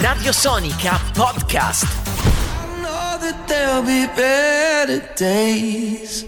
Radio Sonica Podcast.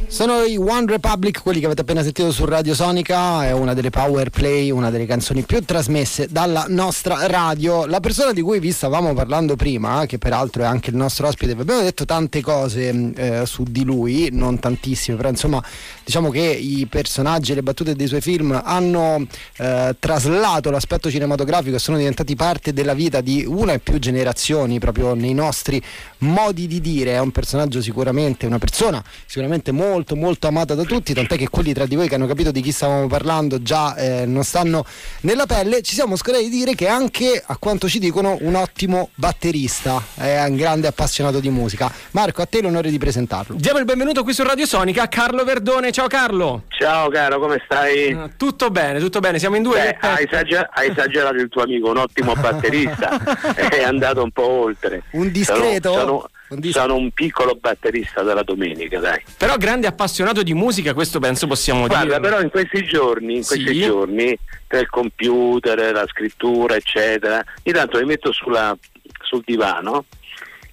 Sono i One Republic, quelli che avete appena sentito su Radio Sonica, è una delle power play, una delle canzoni più trasmesse dalla nostra radio. La persona di cui vi stavamo parlando prima, che peraltro è anche il nostro ospite, vi abbiamo detto tante cose eh, su di lui, non tantissime, però insomma diciamo che i personaggi e le battute dei suoi film hanno eh, traslato l'aspetto cinematografico e sono diventati parte della vita di una e più generazioni, proprio nei nostri modi di dire, è un personaggio sicuramente, una persona sicuramente molto molto amata da tutti, tant'è che quelli tra di voi che hanno capito di chi stavamo parlando già eh, non stanno nella pelle, ci siamo scordati di dire che anche a quanto ci dicono un ottimo batterista, è un grande appassionato di musica. Marco, a te l'onore di presentarlo. Diamo il benvenuto qui su Radio Sonica Carlo Verdone. Ciao Carlo. Ciao caro, come stai? Uh, tutto bene, tutto bene, siamo in due. Beh, hai, esager- hai, esagerato il tuo amico, un ottimo batterista, è andato un po' oltre. Un discreto? Sono, sono, sono un piccolo batterista della domenica, dai. Però grande appassionato di musica, questo penso possiamo Guarda, dire. però in questi giorni, in questi Sì. giorni, tra il computer, la scrittura, eccetera, intanto mi metto sulla- sul divano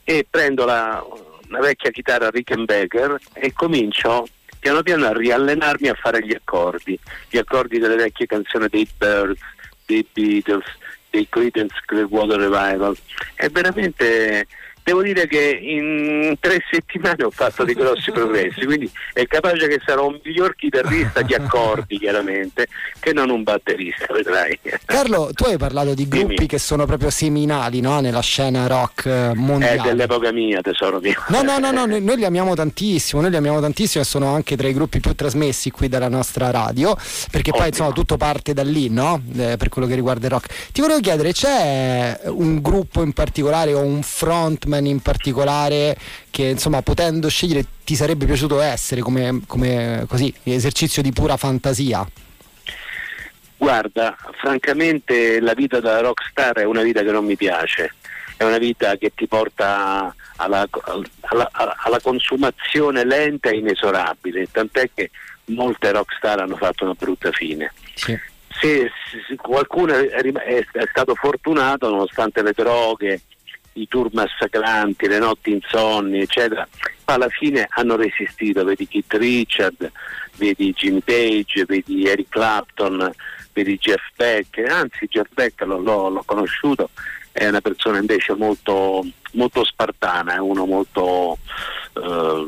e prendo la, una vecchia chitarra Rickenbacker e comincio piano piano a riallenarmi a fare gli accordi, gli accordi delle vecchie canzoni dei Birds, dei Beatles, dei Creedence Clearwater Revival. È veramente devo dire che in tre settimane ho fatto dei grossi progressi, quindi è capace che sarò un miglior chitarrista di accordi, chiaramente, che non un batterista, vedrai. Carlo, tu hai parlato di gruppi Dimmi. che sono proprio seminali no? nella scena rock eh, È mondiale. dell'epoca mia, tesoro mio. No, no, no, no, noi, noi li amiamo tantissimo, noi li amiamo tantissimo e sono anche tra i gruppi più trasmessi qui dalla nostra radio, perché poi Ottimo. insomma tutto parte da lì, no? Eh, per quello che riguarda il rock. Ti volevo chiedere, c'è un gruppo in particolare o un frontman in particolare che insomma potendo scegliere ti sarebbe piaciuto essere come, come così, esercizio di pura fantasia? Guarda, francamente la vita da rockstar è una vita che non mi piace, è una vita che ti porta alla, alla- alla- consumazione lenta e inesorabile, tant'è che molte rockstar hanno fatto una brutta fine. Sì. Se, se qualcuno è- è stato fortunato nonostante le droghe, i tour massacranti, le notti insonni, eccetera, ma alla fine hanno resistito, vedi Keith Richard, vedi Jimmy Page, vedi Eric Clapton, vedi Jeff Beck, anzi Jeff Beck l'ho, l'ho- l'ho conosciuto, è una persona invece molto, molto spartana, è uno molto, eh,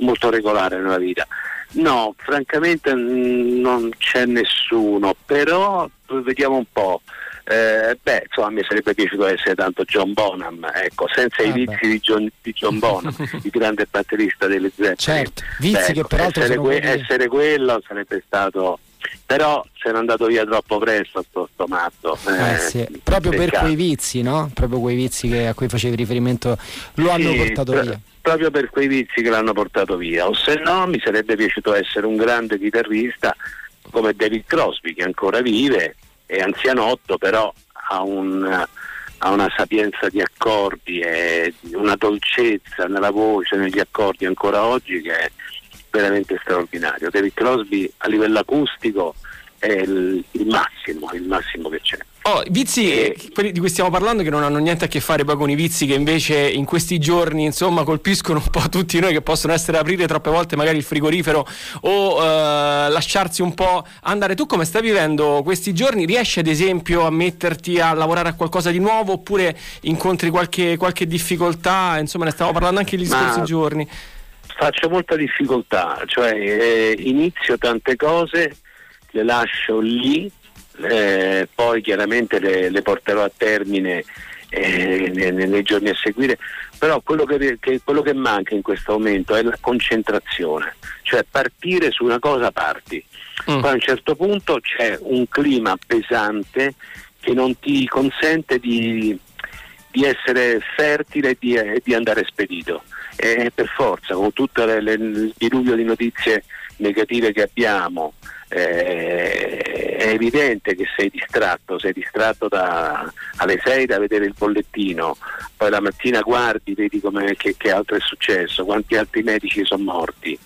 molto regolare nella vita. No, francamente mm, non c'è nessuno, però vediamo un po'. Eh, beh, insomma, mi sarebbe piaciuto essere tanto John Bonham, ecco, senza Ah, i beh. vizi di John, di John Bonham, il grande batterista delle Zeppelin. Certo, vizi che peraltro essere, quelli- essere quello sarebbe stato però se n'è andato via troppo presto sto, sto matto. Eh, sì, Proprio per peccato. quei vizi, no? Proprio quei vizi che- a cui facevi riferimento lo hanno Sì, portato pro- via. Proprio per quei vizi che l'hanno portato via. O se no mi sarebbe piaciuto essere un grande chitarrista come David Crosby che ancora vive, è anzianotto però ha un- ha una sapienza di accordi e una dolcezza nella voce, negli accordi ancora oggi che è veramente straordinario. David Crosby a livello acustico è il, il massimo, il massimo che c'è. Oh, vizi quelli di cui stiamo parlando che non hanno niente a che fare poi con i vizi che invece in questi giorni insomma colpiscono un po' tutti noi che possono essere aprire troppe volte magari il frigorifero o eh, lasciarsi un po' andare. Tu come stai vivendo questi giorni? Riesci ad esempio a metterti a lavorare a qualcosa di nuovo oppure incontri qualche, qualche difficoltà? Insomma ne stavamo parlando anche gli Ma- scorsi giorni. faccio molta difficoltà, cioè eh, inizio tante cose, le lascio lì, eh, poi chiaramente le, le porterò a termine eh, nei, nei giorni a seguire, però quello che, che- quello che manca in questo momento è la concentrazione, cioè partire su una cosa parti, Mm. poi a un certo punto c'è un clima pesante che non ti consente di, di essere fertile e di, di andare spedito. E per forza, con tutto le- le- il diluvio di notizie negative che abbiamo, eh, è evidente che sei distratto, sei distratto da, alle 6 da vedere il bollettino, poi la mattina guardi, vedi che, che altro è successo, quanti altri medici sono morti.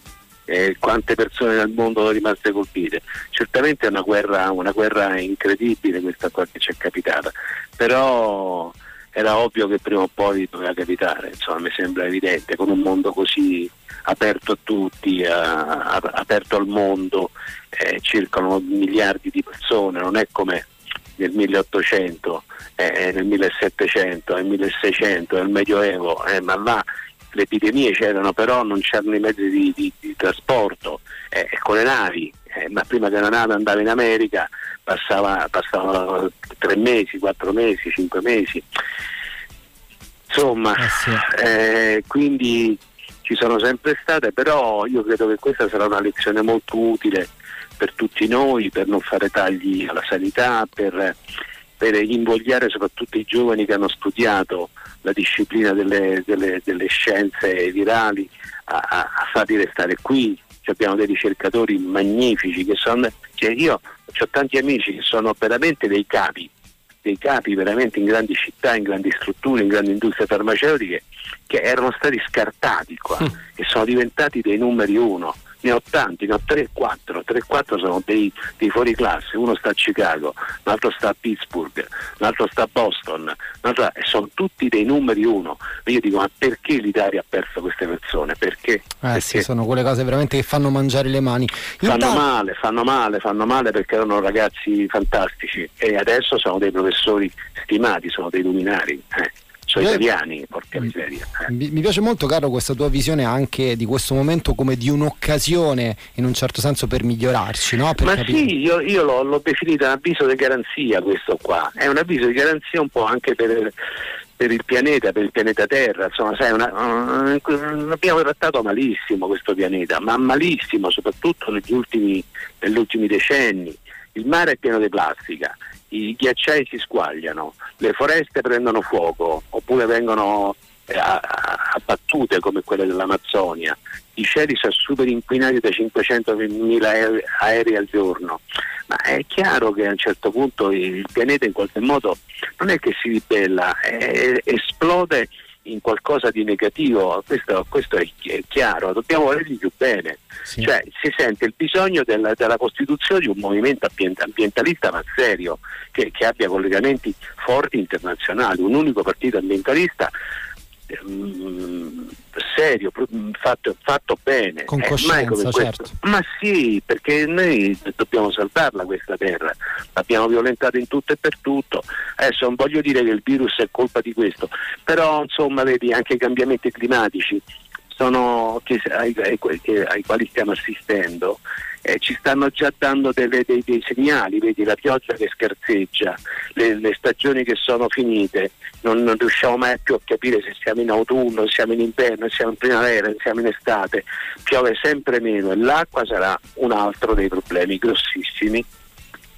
eh, quante persone nel mondo sono rimaste colpite. Certamente è una guerra, una guerra incredibile questa qua che ci è capitata, però era ovvio che prima o poi doveva capitare, insomma mi sembra evidente, con un mondo così aperto a tutti, a, a, aperto al mondo, eh, circolano miliardi di persone, non è come nel 1800, eh, nel 1700, nel 1600, nel Medioevo, eh, ma là le epidemie c'erano però non c'erano i mezzi di, di, di trasporto eh, con le navi, eh, ma prima che una nave andava in America passava, passavano tre mesi, quattro mesi, cinque mesi. Insomma, eh sì. eh, quindi ci sono sempre state, però io credo che questa sarà una lezione molto utile per tutti noi, per non fare tagli alla sanità, per, per invogliare soprattutto i giovani che hanno studiato la disciplina delle, delle, delle scienze virali a, a, a farli restare qui. abbiamo dei ricercatori magnifici che sono, cioè io ho tanti amici che sono veramente dei capi, dei capi veramente in grandi città, in grandi strutture, in grandi industrie farmaceutiche che erano stati scartati qua mm. e sono diventati dei numeri uno ne ho tanti, ne ho 3-4, 3-4 sono dei, dei fuori classe, uno sta a Chicago, l'altro sta a Pittsburgh, l'altro sta a Boston, l'altro, sono tutti dei numeri uno. Io dico ma perché l'Italia ha perso queste persone? Perché? Eh perché? sì, sono quelle cose veramente che fanno mangiare le mani. Fanno Intanto... male, fanno male, fanno male perché erano ragazzi fantastici e adesso sono dei professori stimati, sono dei luminari. Eh sono Io... italiani, porca miseria. Eh. Mi, mi, piace molto, caro, questa tua visione anche di questo momento come di un'occasione in un certo senso per migliorarci, no? Per Ma capire... sì, io, io l'ho, l'ho, definito un avviso di garanzia questo qua, è un avviso di garanzia un po' anche per, per il pianeta, per il pianeta Terra, insomma, sai, una, uh, abbiamo trattato malissimo questo pianeta, ma malissimo soprattutto negli ultimi, negli ultimi decenni. Il mare è pieno di plastica, i ghiacciai si squagliano, le foreste prendono fuoco oppure vengono eh, abbattute come quelle dell'Amazzonia, i cieli sono super inquinati da 500.000 aerei al giorno, ma è chiaro che a un certo punto il pianeta in qualche modo non è che si ribella, è, esplode in qualcosa di negativo, questo, questo è, è, chiaro, dobbiamo volergli più bene, sì. cioè si sente il bisogno della, della, costituzione di un movimento ambientalista ma serio, che, che abbia collegamenti forti internazionali, un unico partito ambientalista serio, fatto, fatto, bene. Con eh, coscienza, certo. Ma sì, perché noi dobbiamo salvarla questa terra, l'abbiamo violentata in tutto e per tutto. Adesso non voglio dire che il virus è colpa di questo, però insomma vedi anche i cambiamenti climatici sono, che, ai, ai, ai, quali stiamo assistendo eh, ci stanno già dando delle, dei, dei, segnali, vedi la pioggia che scherzeggia, le, le stagioni che sono finite, non, non, riusciamo mai più a capire se siamo in autunno, se siamo in inverno, se siamo in primavera, se siamo in estate, piove sempre meno e l'acqua sarà un altro dei problemi grossissimi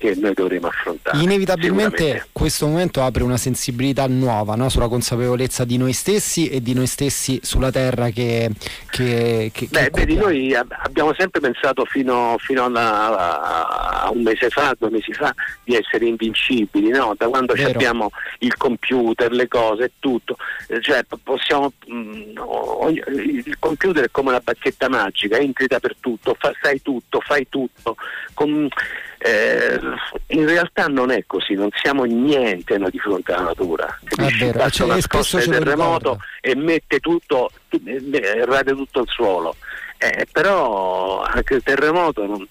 che noi dovremo affrontare. Inevitabilmente questo momento apre una sensibilità nuova no? sulla consapevolezza di noi stessi e di noi stessi sulla terra che... che, che Beh, vedi, noi abbiamo sempre pensato fino, fino a, a, un mese fa, due mesi fa, di essere invincibili, no? da quando abbiamo il computer, le cose e tutto. Cioè, possiamo, mh, mm, il computer è come una bacchetta magica, entri dappertutto, fa, sai tutto, fai tutto. Con, eh, in realtà non è così, non siamo niente noi di fronte alla natura. Vero, cioè, una scossa di terremoto e mette tutto, eh, rade tutto il suolo. Eh, però anche il terremoto non,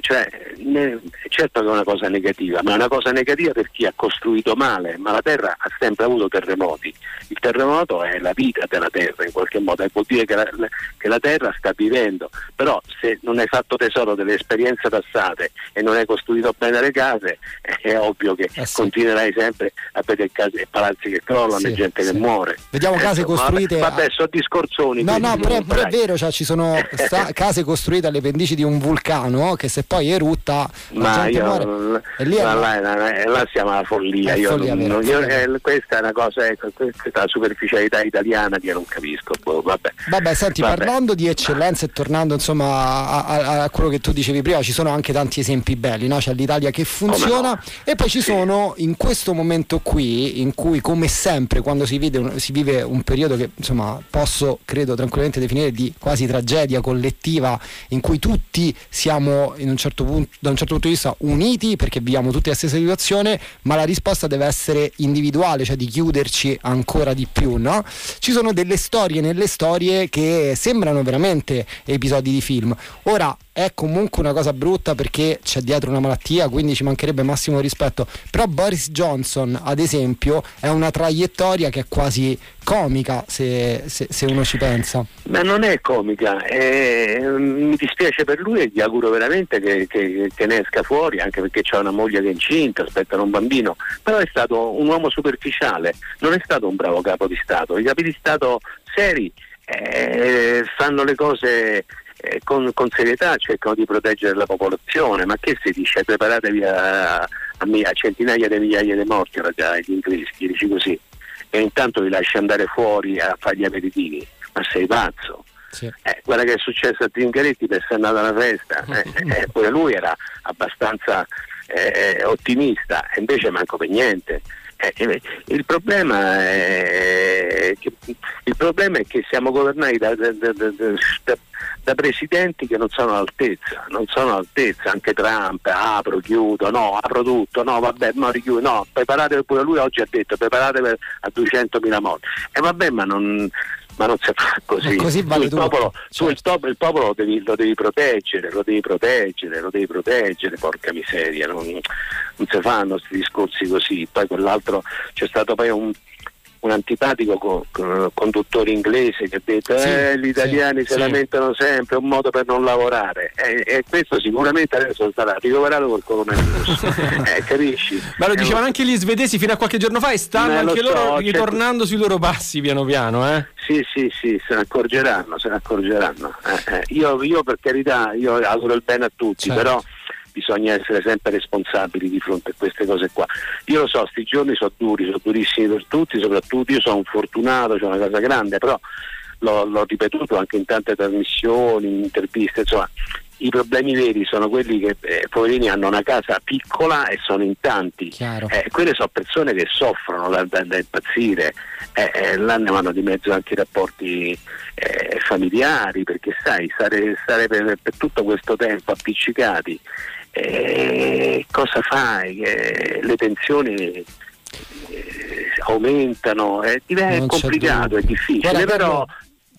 cioè, ne, certo che è una cosa negativa, ma è una cosa negativa per chi ha costruito male, ma la Terra ha sempre avuto terremoti. Il terremoto è la vita della Terra in qualche modo, e vuol dire che la, che la Terra sta vivendo, però se non hai fatto tesoro delle esperienze passate e non hai costruito bene le case, è ovvio che eh sì. continuerai sempre a vedere case, palazzi che crollano sì, e gente sì. che muore. Vediamo case ecco, costruite. Vabbè, vabbè, sono discorsoni. No, no, però, però è vero, cioè, ci sono sta- case costruite alle pendici di un vulcano che se poi erutta ma io, e lì là, là, là, là, siamo alla follia, io follia non, non, io, eh, questa è una cosa ecco, questa è la superficialità italiana che io non capisco boh, vabbè. vabbè senti vabbè. parlando di eccellenza e tornando insomma a, a, a, quello che tu dicevi prima ci sono anche tanti esempi belli no? c'è l'Italia che funziona no? e poi ci sì. sono in questo momento qui in cui come sempre quando si, un, si vive un periodo che insomma posso credo tranquillamente definire di quasi tragedia collettiva in cui tutti siamo in un certo punto, da un certo punto di vista uniti perché viviamo tutti la stessa situazione, ma la risposta deve essere individuale, cioè di chiuderci ancora di più, no? Ci sono delle storie nelle storie che sembrano veramente episodi di film. Ora è comunque una cosa brutta perché c'è dietro una malattia, quindi ci mancherebbe massimo rispetto. Però Boris Johnson, ad esempio, è una traiettoria che è quasi comica se, se, se uno ci pensa. Ma non è comica, è, mi dispiace per lui e gli auguro veramente che, che, che ne esca fuori, anche perché c'è una moglie che è incinta, aspettano un bambino, però è stato un uomo superficiale, non è stato un bravo capo di Stato. I capi di Stato seri eh, fanno le cose eh, con, con, serietà cercano di proteggere la popolazione, ma che si dice? Preparatevi a, a, a centinaia di migliaia di morti agli inglesi, dici così, e intanto li lasci andare fuori a fare gli aperitivi, ma sei pazzo. Sì. Eh, guarda che è successo a Zingaretti per essere andato alla festa, eh, eh, pure lui era abbastanza eh, ottimista, e invece manco per niente. Eh, eh, il, problema è che, il, problema è che, siamo governati da, da, da, da, presidenti che non sono all'altezza, non sono all'altezza, anche Trump, apro, chiudo, no, apro tutto, no, vabbè, no, richiudo, no, preparatevi pure lui oggi ha detto, preparatevi a 200.000 morti. E vabbè, ma non, ma non si fa così. così vale tu il popolo, certo. tu il, top, il popolo lo devi, lo devi, proteggere, lo devi proteggere, lo devi proteggere, porca miseria, non, non si fanno questi discorsi così. Poi quell'altro c'è stato poi un un antipatico co- co- conduttore inglese che ha detto sì, eh, gli italiani sì, si lamentano sempre, è un modo per non lavorare e, e questo sicuramente adesso sarà ricoverato col coronavirus, eh, capisci? Ma lo dicevano anche gli svedesi fino a qualche giorno fa e stanno anche so, loro ritornando sui loro passi piano piano. Eh? Sì, sì, sì, se ne accorgeranno, se ne accorgeranno. Eh, eh. io, io, per carità, io auguro il bene a tutti, certo. però bisogna essere sempre responsabili di fronte a queste cose qua. Io lo so, questi giorni sono duri, sono durissimi per tutti, soprattutto io sono un fortunato, ho una casa grande, però l'ho, l'ho ripetuto anche in tante trasmissioni, in interviste, insomma, i problemi veri sono quelli che eh, poverini hanno una casa piccola e sono in tanti. Eh, quelle sono persone che soffrono da, da, da impazzire, eh, eh, là ne vanno di mezzo anche i rapporti eh, familiari, perché sai, stare, stare per, per, tutto questo tempo appiccicati eh, cosa fai? Eh, le tensioni eh, aumentano, è, è complicato, è difficile, Guarda, però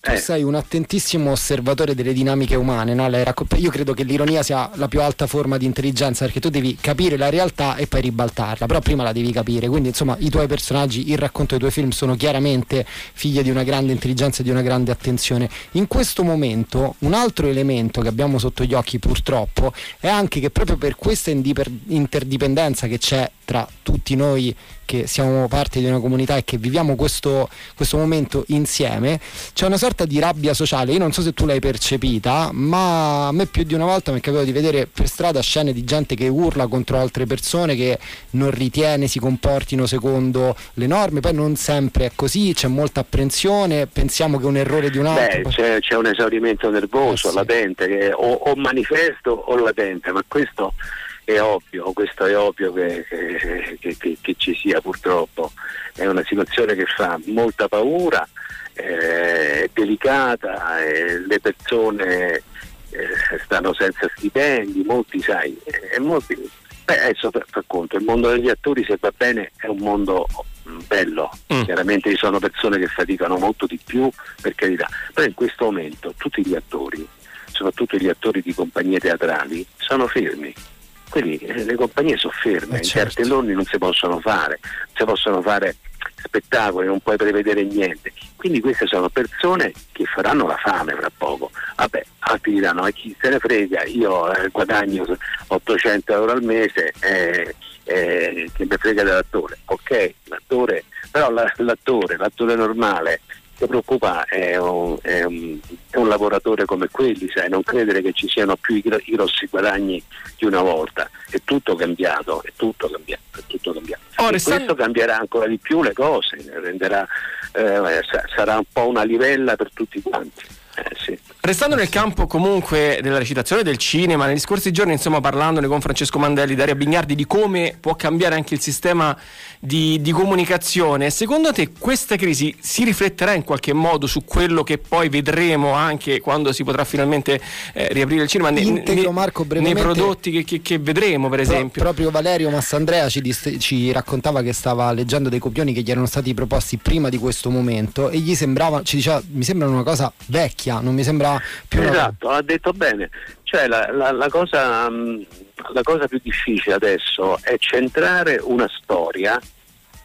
tu eh. sei un attentissimo osservatore delle dinamiche umane, no? io credo che l'ironia sia la più alta forma di intelligenza perché tu devi capire la realtà e poi ribaltarla, però prima la devi capire, quindi insomma i tuoi personaggi, il racconto dei tuoi film sono chiaramente figli di una grande intelligenza e di una grande attenzione. In questo momento un altro elemento che abbiamo sotto gli occhi purtroppo è anche che proprio per questa interdipendenza che c'è tra tutti noi che siamo parte di una comunità e che viviamo questo, questo, momento insieme, c'è una sorta di rabbia sociale. Io non so se tu l'hai percepita, ma a me più di una volta mi è capitato di vedere per strada scene di gente che urla contro altre persone che non ritiene si comportino secondo le norme. Poi non sempre è così, c'è molta apprensione, pensiamo che un errore di un altro. Beh, c'è, c'è un esaurimento nervoso, eh sì. latente, che o, o manifesto o latente, ma questo è ovvio, questo è ovvio che, che, che, che, ci sia purtroppo, è una situazione che fa molta paura, eh, è delicata, eh, le persone eh, stanno senza stipendi, molti sai, eh, molti, beh, adesso per, per conto, il mondo degli attori se va bene è un mondo mm, bello, mm. chiaramente ci sono persone che faticano molto di più per carità, però in questo momento tutti gli attori, soprattutto gli attori di compagnie teatrali, sono fermi quelli, eh, le compagnie sono ferme, eh certo. in certi giorni non si possono fare, non si possono fare spettacoli, non puoi prevedere niente. Quindi queste sono persone che faranno la fame fra poco. Vabbè, altri diranno, ma chi se ne frega, io eh, guadagno 800 euro al mese, eh, eh, che mi frega dell'attore. Ok, l'attore, però l'attore, l'attore normale ti preoccupa è un, è, un, è un, lavoratore come quelli, sai, non credere che ci siano più i, i, grossi guadagni di una volta, è tutto cambiato, è tutto cambiato, è tutto cambiato. Oh, questo cambierà ancora di più le cose, renderà, eh, sarà un po' una livella per tutti quanti. Eh, sì. Restando nel campo comunque della recitazione del cinema, negli scorsi giorni insomma parlandone con Francesco Mandelli, Daria Bignardi di come può cambiare anche il sistema di, di, comunicazione, secondo te questa crisi si rifletterà in qualche modo su quello che poi vedremo anche quando si potrà finalmente eh, riaprire il cinema nei, Integro, Marco, nei prodotti che, che, che, vedremo per esempio? Pro, proprio Valerio Massandrea ci, dist- ci, raccontava che stava leggendo dei copioni che gli erano stati proposti prima di questo momento e gli sembrava, ci diceva mi sembra una cosa vecchia, non mi sembra più esatto, ha detto bene. Cioè la, la, la, cosa, mm, la cosa più difficile adesso è centrare una storia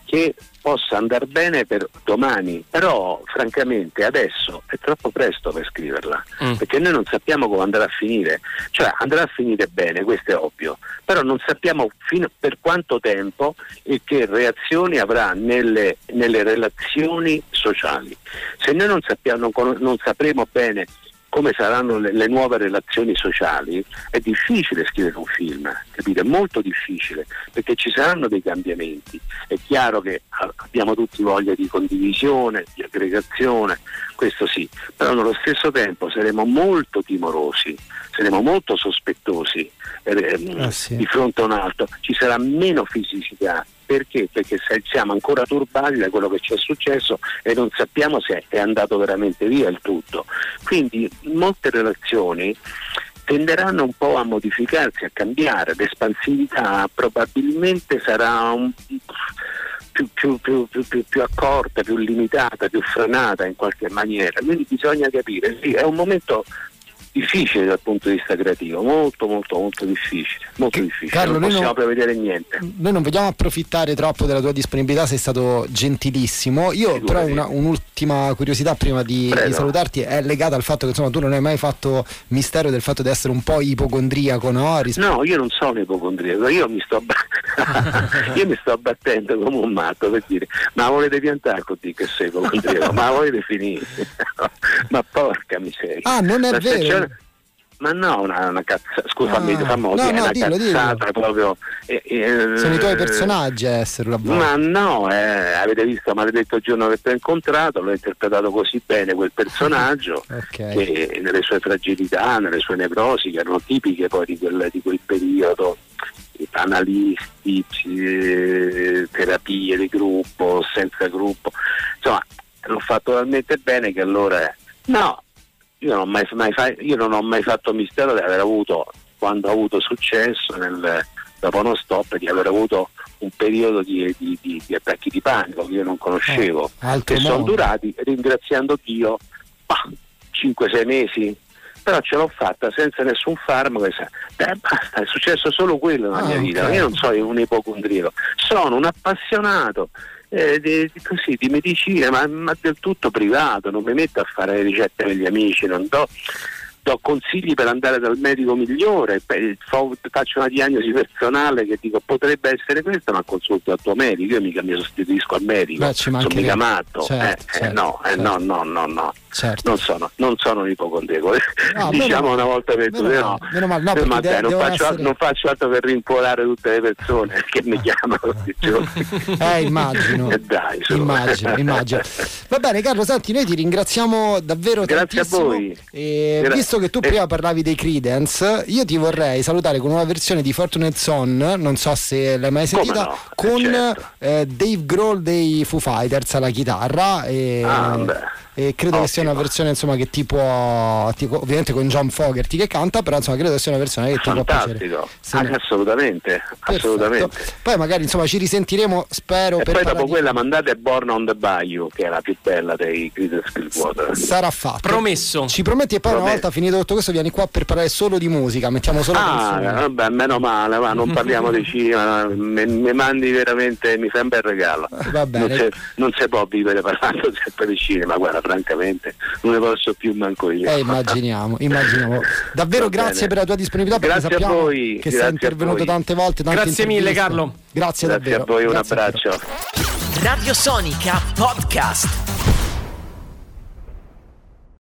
che possa andare bene per domani, però francamente adesso è troppo presto per scriverla, mm. perché noi non sappiamo come andrà a finire, cioè andrà a finire bene, questo è ovvio, però non sappiamo fino per quanto tempo e che reazioni avrà nelle, nelle relazioni sociali. Se noi non, sappiamo, non, non sapremo bene come saranno le, le, nuove relazioni sociali, è difficile scrivere un film, capite? È molto difficile perché ci saranno dei cambiamenti. È chiaro che abbiamo tutti voglia di condivisione, di aggregazione, questo sì, però nello stesso tempo saremo molto timorosi, saremo molto sospettosi eh, ah, sì. di fronte a un altro, ci sarà meno fisicità perché? Perché siamo ancora turbati da quello che ci è successo e non sappiamo se è andato veramente via il tutto. Quindi molte relazioni tenderanno un po' a modificarsi, a cambiare, l'espansività probabilmente sarà un, più, più, più, più, accorta, più limitata, più frenata in qualche maniera. Quindi bisogna capire, sì, è un momento difficile dal punto di vista creativo, molto molto molto difficile, molto difficile. Carlo, non possiamo non, prevedere niente. Noi non vogliamo approfittare troppo della tua disponibilità, sei stato gentilissimo. Io Figurati. però una, un'ultima curiosità prima di, di, salutarti è legata al fatto che insomma tu non hai mai fatto mistero del fatto di essere un po' ipocondriaco, no? Risp- no, io non sono ipocondriaco, io mi sto, io mi sto abbattendo come un matto per dire ma volete piantare così che sei ipocondriaco, ma volete finire? ma porca miseria. Ah, non è vero. Ma no, una, una cazzata, scusami, ah, no, no, una dillo, cazzata dillo. proprio. Eh, eh, Sono i tuoi personaggi a essere la Ma no, eh, avete visto Maledetto giorno che ti ho incontrato, l'ho interpretato così bene quel personaggio, okay. che nelle sue fragilità, nelle sue nevrosi, che erano tipiche poi di quel, di quel periodo analisti, terapie di gruppo, senza gruppo, insomma l'ho fatto talmente bene che allora no, io non, mai, mai fa, io non ho mai fatto mistero di aver avuto, quando ho avuto successo nel, dopo uno stop, di aver avuto un periodo di, di, di, di attacchi di panico che io non conoscevo, eh, che sono durati, ringraziando Dio, 5-6 mesi, però ce l'ho fatta senza nessun farmaco. Beh, basta, è successo solo quello nella ah, mia vita. Okay. Io non sono un ipocondriaco, sono un appassionato eh, di, così, di medicina, ma, ma, del tutto privato, non mi metto a fare ricette per gli amici, non do do consigli per andare dal medico migliore, faccio una diagnosi personale che dico potrebbe essere questa, ma consulto il tuo medico, io mica mi sostituisco al medico, Beh, sono mica matto. Certo, eh, certo, eh, no, certo. eh, no, no, no, no. Certo. Non, sono, non sono un ipocondriaco, no, diciamo una volta per tutte, no. Meno male, no, ma de- non, faccio, essere... non, faccio, altro per rincuorare tutte le persone che mi chiamano. Eh, immagino. Eh, dai, immagino, immagino. Va bene, Carlo, senti, noi ti ringraziamo davvero Grazie tantissimo. A voi. E, Gra- visto che tu prima parlavi dei Credence, io ti vorrei salutare con una versione di Fortunate Son, non so se l'hai mai sentita, no? con certo. eh, Dave Grohl dei Foo Fighters alla chitarra. E... Ah, e credo Ottimo. che sia una versione insomma, che ti può, ti, ovviamente con John Fogerty che canta, però insomma, credo che sia una versione che ti può piacere. Ah, assolutamente, assolutamente. Poi magari insomma ci risentiremo, spero. E per poi dopo quella mandate Born on the Bayou, che è la più bella dei Creedence Clearwater. Sarà fatto. Promesso. Ci prometti e poi Promesso. una volta finito tutto questo vieni qua per parlare solo di musica, mettiamo solo Ah, vabbè, meno male, ma non parliamo di cinema, mi, mi, mandi veramente, mi un bel regalo. Va bene. Non si può vivere parlando sempre di cinema, guarda, francamente non ne posso più manco io. Eh, immaginiamo, immaginiamo. Davvero Va grazie bene. per la tua disponibilità perché grazie sappiamo voi, che sei intervenuto tante volte. Tante grazie mille Carlo. Grazie, grazie davvero. a voi, un grazie abbraccio. Radio Sonica Podcast.